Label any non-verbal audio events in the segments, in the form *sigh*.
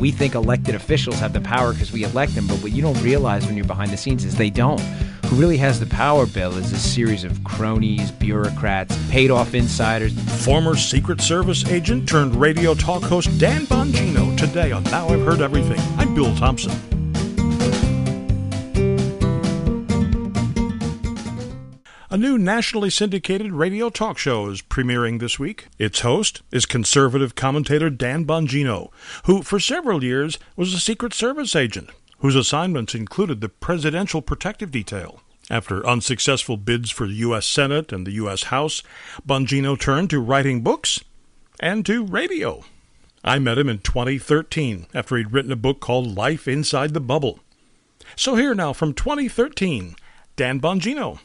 we think elected officials have the power because we elect them, but what you don't realize when you're behind the scenes is they don't. Who really has the power, Bill, is a series of cronies, bureaucrats, paid off insiders. Former Secret Service agent turned radio talk host Dan Bongino today on Now I've Heard Everything. I'm Bill Thompson. A new nationally syndicated radio talk show is premiering this week. Its host is conservative commentator Dan Bongino, who for several years was a Secret Service agent, whose assignments included the Presidential Protective Detail. After unsuccessful bids for the U.S. Senate and the U.S. House, Bongino turned to writing books and to radio. I met him in 2013 after he'd written a book called Life Inside the Bubble. So here now from 2013, Dan Bongino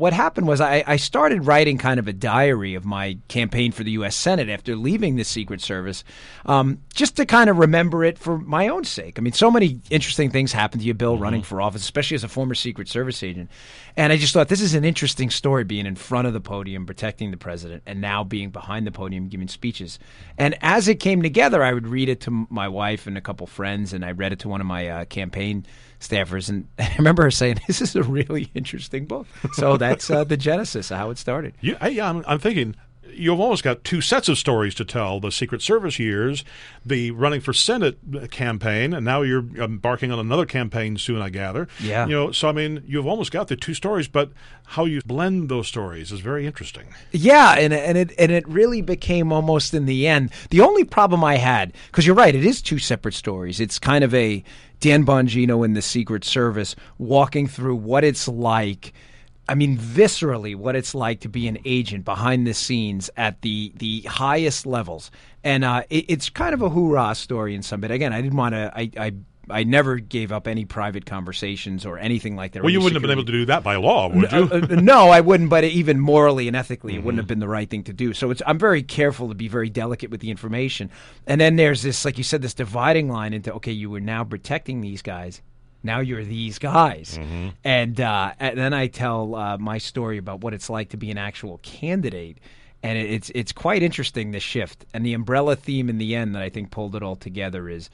what happened was I, I, started writing kind of a diary of my campaign for the U.S. Senate after leaving the Secret Service, um, just to kind of remember it for my own sake. I mean, so many interesting things happened to you, Bill, mm-hmm. running for office, especially as a former Secret Service agent. And I just thought this is an interesting story being in front of the podium, protecting the president, and now being behind the podium, giving speeches. And as it came together, I would read it to my wife and a couple friends, and I read it to one of my uh, campaign staffers, and *laughs* I remember her saying, "This is a really interesting book." So that's uh, the genesis of how it started. Yeah, I, I'm, I'm thinking you've almost got two sets of stories to tell the Secret Service years, the running for Senate campaign, and now you're embarking on another campaign soon, I gather. Yeah. You know, so I mean, you've almost got the two stories, but how you blend those stories is very interesting. Yeah, and, and it and it really became almost in the end. The only problem I had, because you're right, it is two separate stories. It's kind of a Dan Bongino in the Secret Service walking through what it's like – I mean, viscerally, what it's like to be an agent behind the scenes at the the highest levels, and uh, it, it's kind of a hoorah story in some bit. Again, I didn't want to. I, I I never gave up any private conversations or anything like that. Well, you wouldn't security. have been able to do that by law, would you? Uh, uh, no, I wouldn't. But even morally and ethically, mm-hmm. it wouldn't have been the right thing to do. So I'm very careful to be very delicate with the information. And then there's this, like you said, this dividing line into okay, you were now protecting these guys now you're these guys. Mm-hmm. And, uh, and then I tell uh, my story about what it's like to be an actual candidate. And it's it's quite interesting the shift and the umbrella theme in the end that I think pulled it all together is,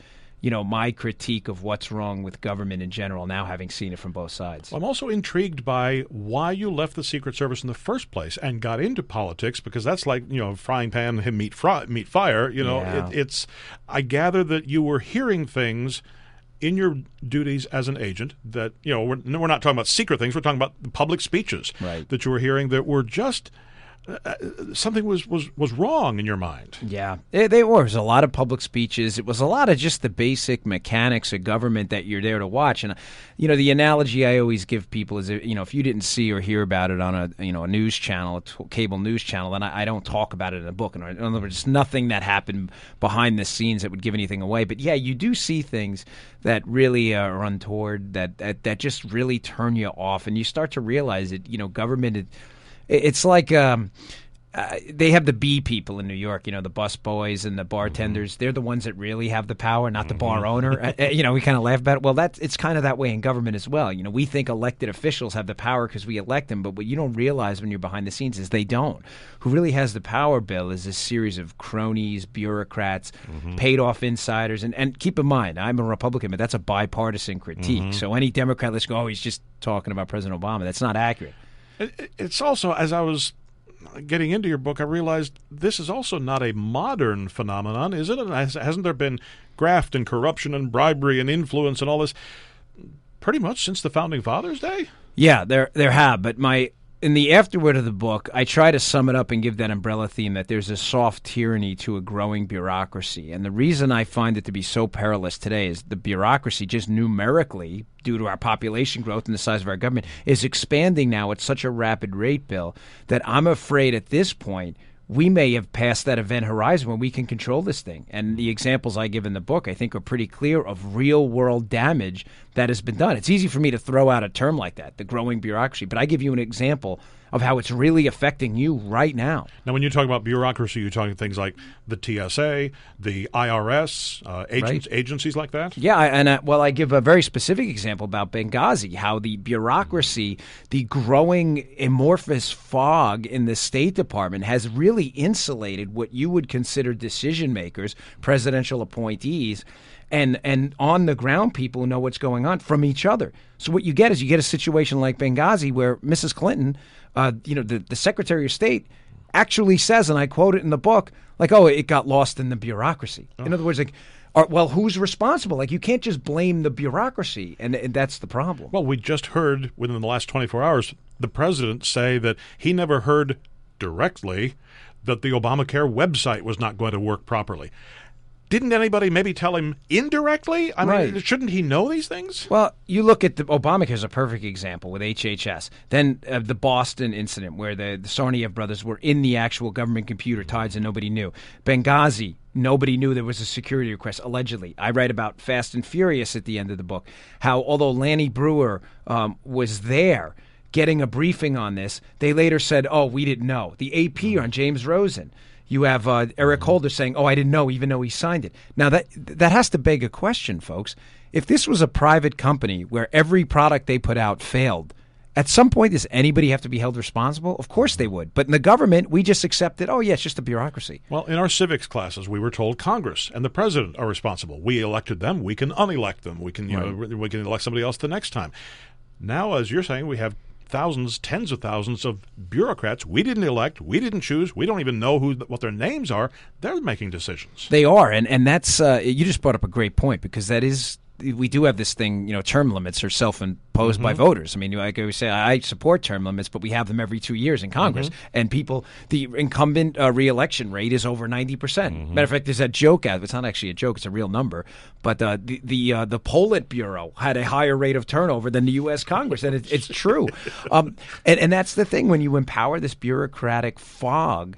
you know, my critique of what's wrong with government in general. Now having seen it from both sides, I'm also intrigued by why you left the Secret Service in the first place and got into politics because that's like you know frying pan *laughs* him meet fry, meet fire. You know, yeah. it, it's. I gather that you were hearing things in your duties as an agent that you know we're, we're not talking about secret things we're talking about public speeches right. that you were hearing that were just uh, something was, was, was wrong in your mind. Yeah, it, there was a lot of public speeches. It was a lot of just the basic mechanics of government that you're there to watch. And uh, you know, the analogy I always give people is, uh, you know, if you didn't see or hear about it on a you know a news channel, a t- cable news channel, then I, I, don't talk about it in a book. And in other words, nothing that happened behind the scenes that would give anything away. But yeah, you do see things that really uh, are untoward, that that, that just really turn you off, and you start to realize that you know government. It, it's like um, uh, they have the B people in New York, you know, the bus boys and the bartenders. Mm-hmm. They're the ones that really have the power, not the mm-hmm. bar owner. *laughs* uh, uh you know, we kind of laugh about it. Well, that's it's kind of that way in government as well. You know, we think elected officials have the power because we elect them, but what you don't realize when you're behind the scenes is they don't. Who really has the power, Bill, is a series of cronies, bureaucrats, mm-hmm. paid off insiders. And, and keep in mind, I'm a Republican, but that's a bipartisan critique. Mm-hmm. So any Democrat, let's go, oh, he's just talking about President Obama. That's not accurate. It's also, as I was getting into your book, I realized this is also not a modern phenomenon, is it? Hasn't there been graft and corruption and bribery and influence and all this pretty much since the founding fathers' day? Yeah, there there have, but my in the afterword of the book, I try to sum it up and give that umbrella theme that there's a soft tyranny to a growing bureaucracy. And the reason I find it to be so perilous today is the bureaucracy, just numerically, due to our population growth and the size of our government, is expanding now at such a rapid rate, Bill, that I'm afraid at this point we may have passed that event horizon where we can control this thing. And the examples I give in the book, I think, are pretty clear of real world damage that has been done. It's easy for me to throw out a term like that, the growing bureaucracy, but I give you an example of how it's really affecting you right now. Now, when you talk about bureaucracy, you're talking things like the TSA, the IRS, uh, agents, right. agencies like that. Yeah, and uh, well, I give a very specific example about Benghazi, how the bureaucracy, the growing amorphous fog in the State Department has really insulated what you would consider decision makers, presidential appointees and and on the ground people know what's going on from each other. So what you get is you get a situation like Benghazi where Mrs. Clinton, uh, you know, the, the Secretary of State actually says, and I quote it in the book, like, oh, it got lost in the bureaucracy. Oh. In other words, like. Are, well, who's responsible? Like, you can't just blame the bureaucracy, and, and that's the problem. Well, we just heard within the last 24 hours the president say that he never heard directly that the Obamacare website was not going to work properly didn't anybody maybe tell him indirectly? I right. mean, shouldn't he know these things? Well, you look at the Obamacare is a perfect example with HHS. Then uh, the Boston incident where the, the Tsarnaev brothers were in the actual government computer tides and nobody knew. Benghazi, nobody knew there was a security request, allegedly. I write about Fast and Furious at the end of the book, how although Lanny Breuer um, was there getting a briefing on this, they later said, oh, we didn't know. The AP on James Rosen you have uh, Eric Holder saying, "Oh, I didn't know," even though he signed it. Now that that has to beg a question, folks. If this was a private company where every product they put out failed, at some point does anybody have to be held responsible? Of course they would. But in the government, we just accept it. Oh, yeah, it's just a bureaucracy. Well, in our civics classes, we were told Congress and the president are responsible. We elected them. We can unelect them. We can, you right. know, we can elect somebody else the next time. Now, as you're saying, we have thousands, tens of thousands of bureaucrats we didn't elect, we didn't choose, we don't even know who what their names are. They're making decisions. They are, and and that's uh, you just brought up a great point because that is we do have this thing, you know, term limits are self-imposed mm-hmm. by voters. I mean, like I say, I support term limits, but we have them every two years in Congress, mm-hmm. and people, the incumbent uh, reelection rate is over ninety percent. Mm-hmm. Matter of fact, there's that joke out. It's not actually a joke; it's a real number. But uh, the the uh, the Politburo had a higher rate of turnover than the U.S. Congress, and it, it's true. *laughs* um, and and that's the thing when you empower this bureaucratic fog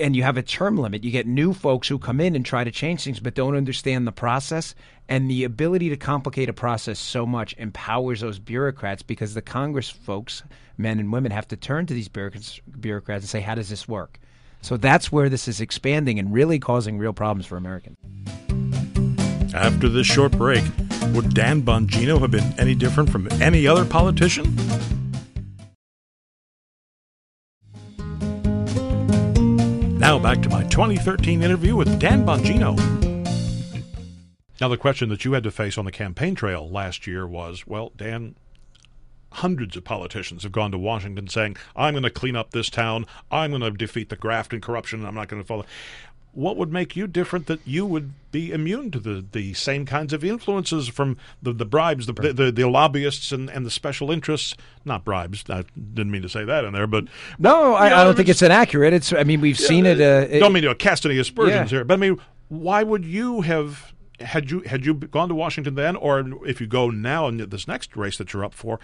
and you have a term limit, you get new folks who come in and try to change things but don't understand the process. And the ability to complicate a process so much empowers those bureaucrats because the Congress folks, men and women, have to turn to these bureaucrats, and say, how does this work? So that's where this is expanding and really causing real problems for Americans. After this short break, would Dan Bongino have been any different from any other politician? Now back to my 2013 interview with Dan Bongino. Now, the question that you had to face on the campaign trail last year was well, Dan, hundreds of politicians have gone to Washington saying, I'm going to clean up this town, I'm going to defeat the graft and corruption, and I'm not going to follow what would make you different that you would be immune to the, the same kinds of influences from the, the bribes, the, the, the, lobbyists and, and the special interests? Not bribes. I didn't mean to say that in there, but no, I, know, I don't think it's inaccurate. It's I mean we've yeah, seen it. Uh, it don't mean to cast any aspersions yeah. here, but I mean why would you have had you had you gone to Washington then, or if you go now in this next race that you're up for,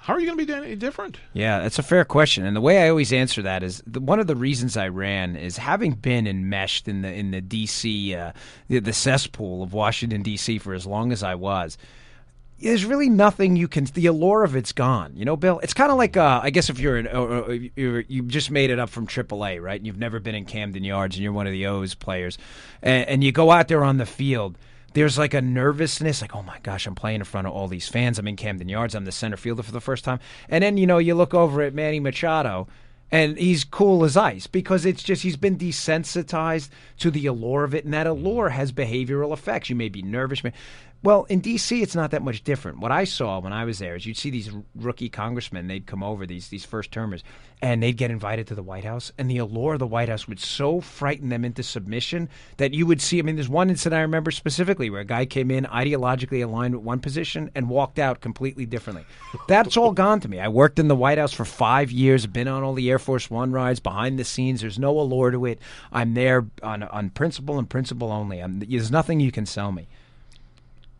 how are you going to be any different? Yeah, that's a fair question, and the way I always answer that is the, one of the reasons I ran is having been enmeshed in the in the D.C. Uh, the, the cesspool of Washington D.C. for as long as I was there's really nothing you can. The allure of it's gone. You know, Bill. It's kind of like uh, I guess if you're an uh, uh you're, you just made it up from AAA, right? And you've never been in Camden Yards, and you're one of the O's players, and, and you go out there on the field there's like a nervousness, like, oh my gosh, I'm playing in front of all these fans. I'm in Camden Yards. I'm the center fielder for the first time. And then, you know, you look over at Manny Machado and he's cool as ice because it's just he's been desensitized to the allure of it, and that allure has behavioral effects. You may be nervous. Well, in D.C., it's not that much different. What I saw when I was there is you'd see these rookie congressmen. They'd come over these these first termers, and they'd get invited to the White House, and the allure of the White House would so frighten them into submission that you would see. I mean, there's one incident I remember specifically where a guy came in ideologically aligned with one position and walked out completely differently. That's all gone to me. I worked in the White House for five years, been on all the Air Force One rides, behind the scenes. There's no allure to it. I'm there on on principle and principle only. I'm, there's nothing you can sell me.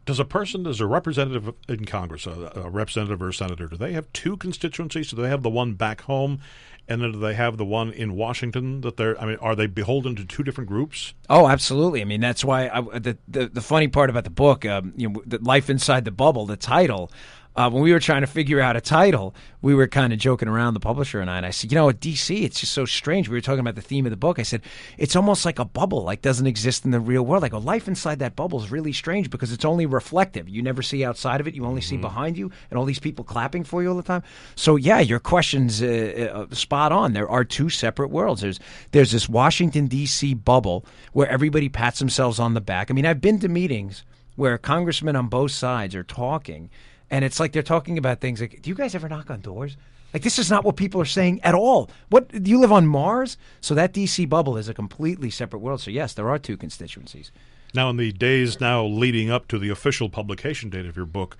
Does a person, as a representative in Congress, a, a, representative or a senator, do they have two constituencies? Do they have the one back home, and then do they have the one in Washington? That they're, I mean, are they beholden to two different groups? Oh, absolutely. I mean, that's why I, the, the the funny part about the book, um, you know, Life Inside the Bubble, the title. Uh, when we were trying to figure out a title, we were kind of joking around, the publisher and I. And I said, you know, at DC, it's just so strange. We were talking about the theme of the book. I said, it's almost like a bubble, like doesn't exist in the real world. Like a life inside that bubble is really strange because it's only reflective. You never see outside of it. You only see behind you, and all these people clapping for you all the time. So yeah, your question's uh, uh, spot on. There are two separate worlds. There's there's this Washington D.C. bubble where everybody pats themselves on the back. I mean, I've been to meetings where congressmen on both sides are talking, and it's like they're talking about things like, "Do you guys ever knock on doors?" Like this is not what people are saying at all. What do you live on Mars? So that DC bubble is a completely separate world. So yes, there are two constituencies. Now, in the days now leading up to the official publication date of your book,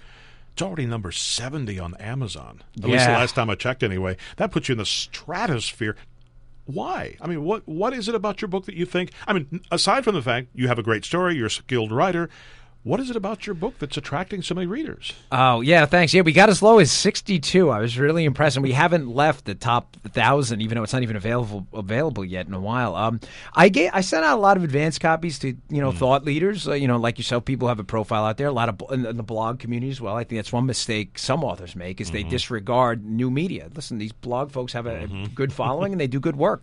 it's already number 70 on Amazon. At least the last time I checked, anyway. That puts you in the stratosphere. Why? I mean, what what is it about your book that you think? I mean, aside from the fact you have a great story, you're a skilled writer, what is it about your book that's attracting so many readers? Oh yeah, thanks. Yeah, we got as low as sixty-two. I was really impressed, and we haven't left the top thousand, even though it's not even available available yet in a while. Um, I get I sent out a lot of advance copies to you know thought leaders, uh, you know like yourself. People have a profile out there. A lot of in, in the blog community as well. I think that's one mistake some authors make is they disregard new media. Listen, these blog folks have a, a good following and they do good *laughs* work.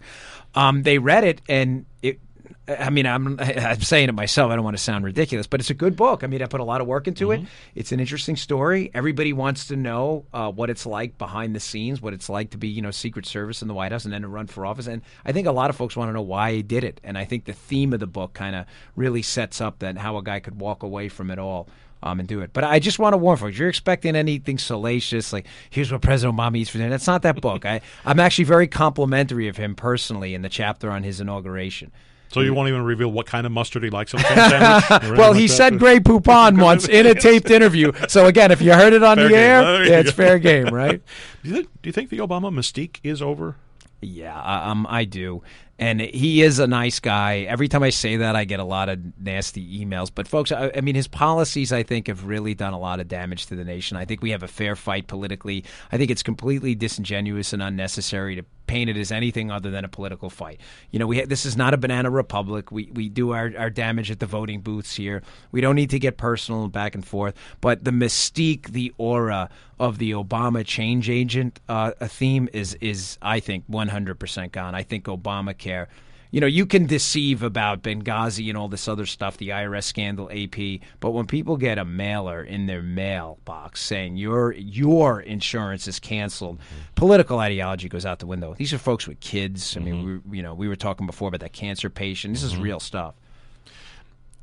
Um, they read it and it. I mean, I'm I'm saying it myself. I don't want to sound ridiculous, but it's a good book. I mean, I put a lot of work into it. It's an interesting story. Everybody wants to know uh, what it's like behind the scenes, what it's like to be, you know, Secret Service in the White House and then to run for office. And I think a lot of folks want to know why he did it. And I think the theme of the book kind of really sets up that how a guy could walk away from it all. Um, and do it. But I just want to warn folks: you're expecting anything salacious, like here's what President Obama eats for dinner. That's not that book. I, I'm actually very complimentary of him personally in the chapter on his inauguration. So you won't even reveal what kind of mustard he likes on *laughs* the sandwich? Well, like he that? said Grey *laughs* Poupon once in a taped interview. So again, if you heard it on Fair the game. air, There yeah, it's go. fair game, right? *laughs* Do you, think, do you think the Obama mystique is over? Yeah, um, I do. And he is a nice guy. Every time I say that, I get a lot of nasty emails. But, folks, I, I mean, his policies, I think, have really done a lot of damage to the nation. I think we have a fair fight politically. I think it's completely disingenuous and unnecessary to paint it as anything other than a political fight. You know, we ha- this is not a banana republic. We we do our, our damage at the voting booths here. We don't need to get personal and back and forth. But the mystique, the aura of the Obama change agent uh, a theme is is I think 100% gone. I think Obamacare. You know, you can deceive about Benghazi and all this other stuff, the IRS scandal, AP, but when people get a mailer in their mailbox saying your your insurance is canceled, political ideology goes out the window. These are folks with kids. I mean, we, you know, we were talking before about that cancer patient. This is real stuff.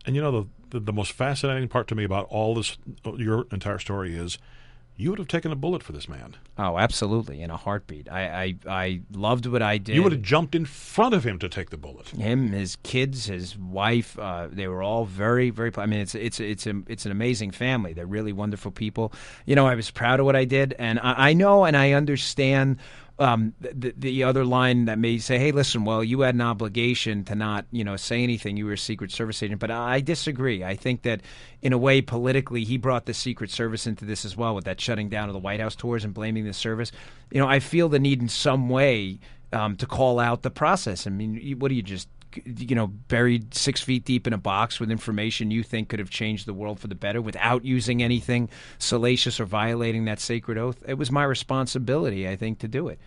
And you know the, the the most fascinating part to me about all this, your entire story is, you would have taken a bullet for this man. Oh, absolutely, in a heartbeat. I I, I loved what I did. You would have jumped in front of him to take the bullet. him, his kids, his wife, uh, they were all very, very. I mean, it's it's it's a, it's an amazing family. They're really wonderful people. You know, I was proud of what I did, and I, I know and I understand. Um, the, the other line that may say, "Hey, listen, well, you had an obligation to not, you know, say anything. You were a Secret Service agent." But I disagree. I think that, in a way, politically, he brought the Secret Service into this as well with that shutting down of the White House tours and blaming the service. You know, I feel the need in some way um, to call out the process. I mean, what do you just you know buried six feet deep in a box with information you think could have changed the world for the better without using anything salacious or violating that sacred oath? It was my responsibility, I think, to do it.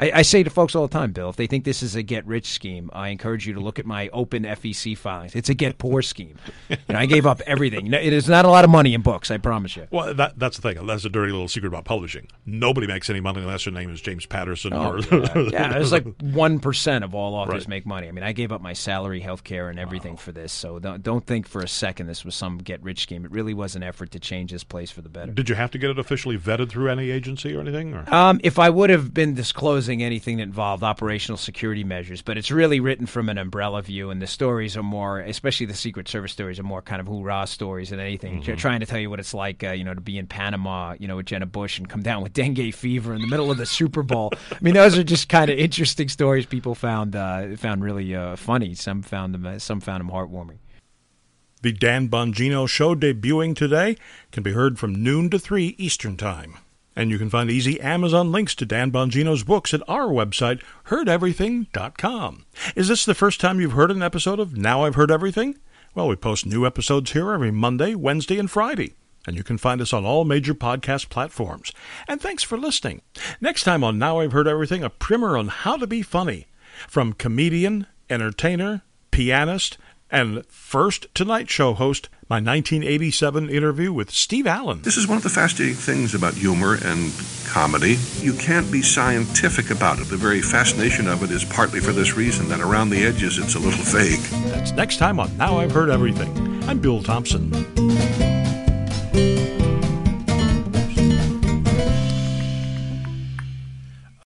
I, I say to folks all the time, Bill, if they think this is a get rich scheme, I encourage you to look at my open FEC filings. It's a get poor scheme. You know, I gave up *laughs* everything. It is not a lot of money in books, I promise you. Well, that, that's the thing. That's a dirty little secret about publishing. Nobody makes any money unless their name is James Patterson. Oh, or yeah, *laughs* yeah, it's like one percent of all authors Right. make money. I mean, I gave up my salary, health care, and everything for this. So don't don't think for a second this was some get rich scheme. It really was an effort to change this place for the better. Did you have to get it officially vetted through any agency or anything? Or? Um, if I would have been disclosing anything that involved operational security measures, but it's really written from an umbrella view, and the stories are more, especially the Secret Service stories, are more kind of hoorah stories than anything. Tr- Trying to tell you what it's like, uh, you know, to be in Panama, you know, with Jenna Bush and come down with dengue fever in the middle of the Super Bowl. I mean, those are just kind of interesting stories people found uh, found really uh, funny. Some found them, uh, some found them heartwarming. The Dan Bongino Show debuting today can be heard from noon to 3 Eastern Time. And you can find easy Amazon links to Dan Bongino's books at our website, heardeverything.com. Is this the first time you've heard an episode of Now I've Heard Everything? Well, we post new episodes here every Monday, Wednesday, and Friday. And you can find us on all major podcast platforms. And thanks for listening. Next time on Now I've Heard Everything, a primer on how to be funny. From comedian, entertainer, pianist, and first Tonight Show host, my 1987 interview with Steve Allen. This is one of the fascinating things about humor and comedy. You can't be scientific about it. The very fascination of it is partly for this reason that around the edges it's a little vague. That's next time on Now I've Heard Everything. I'm Bill Thompson.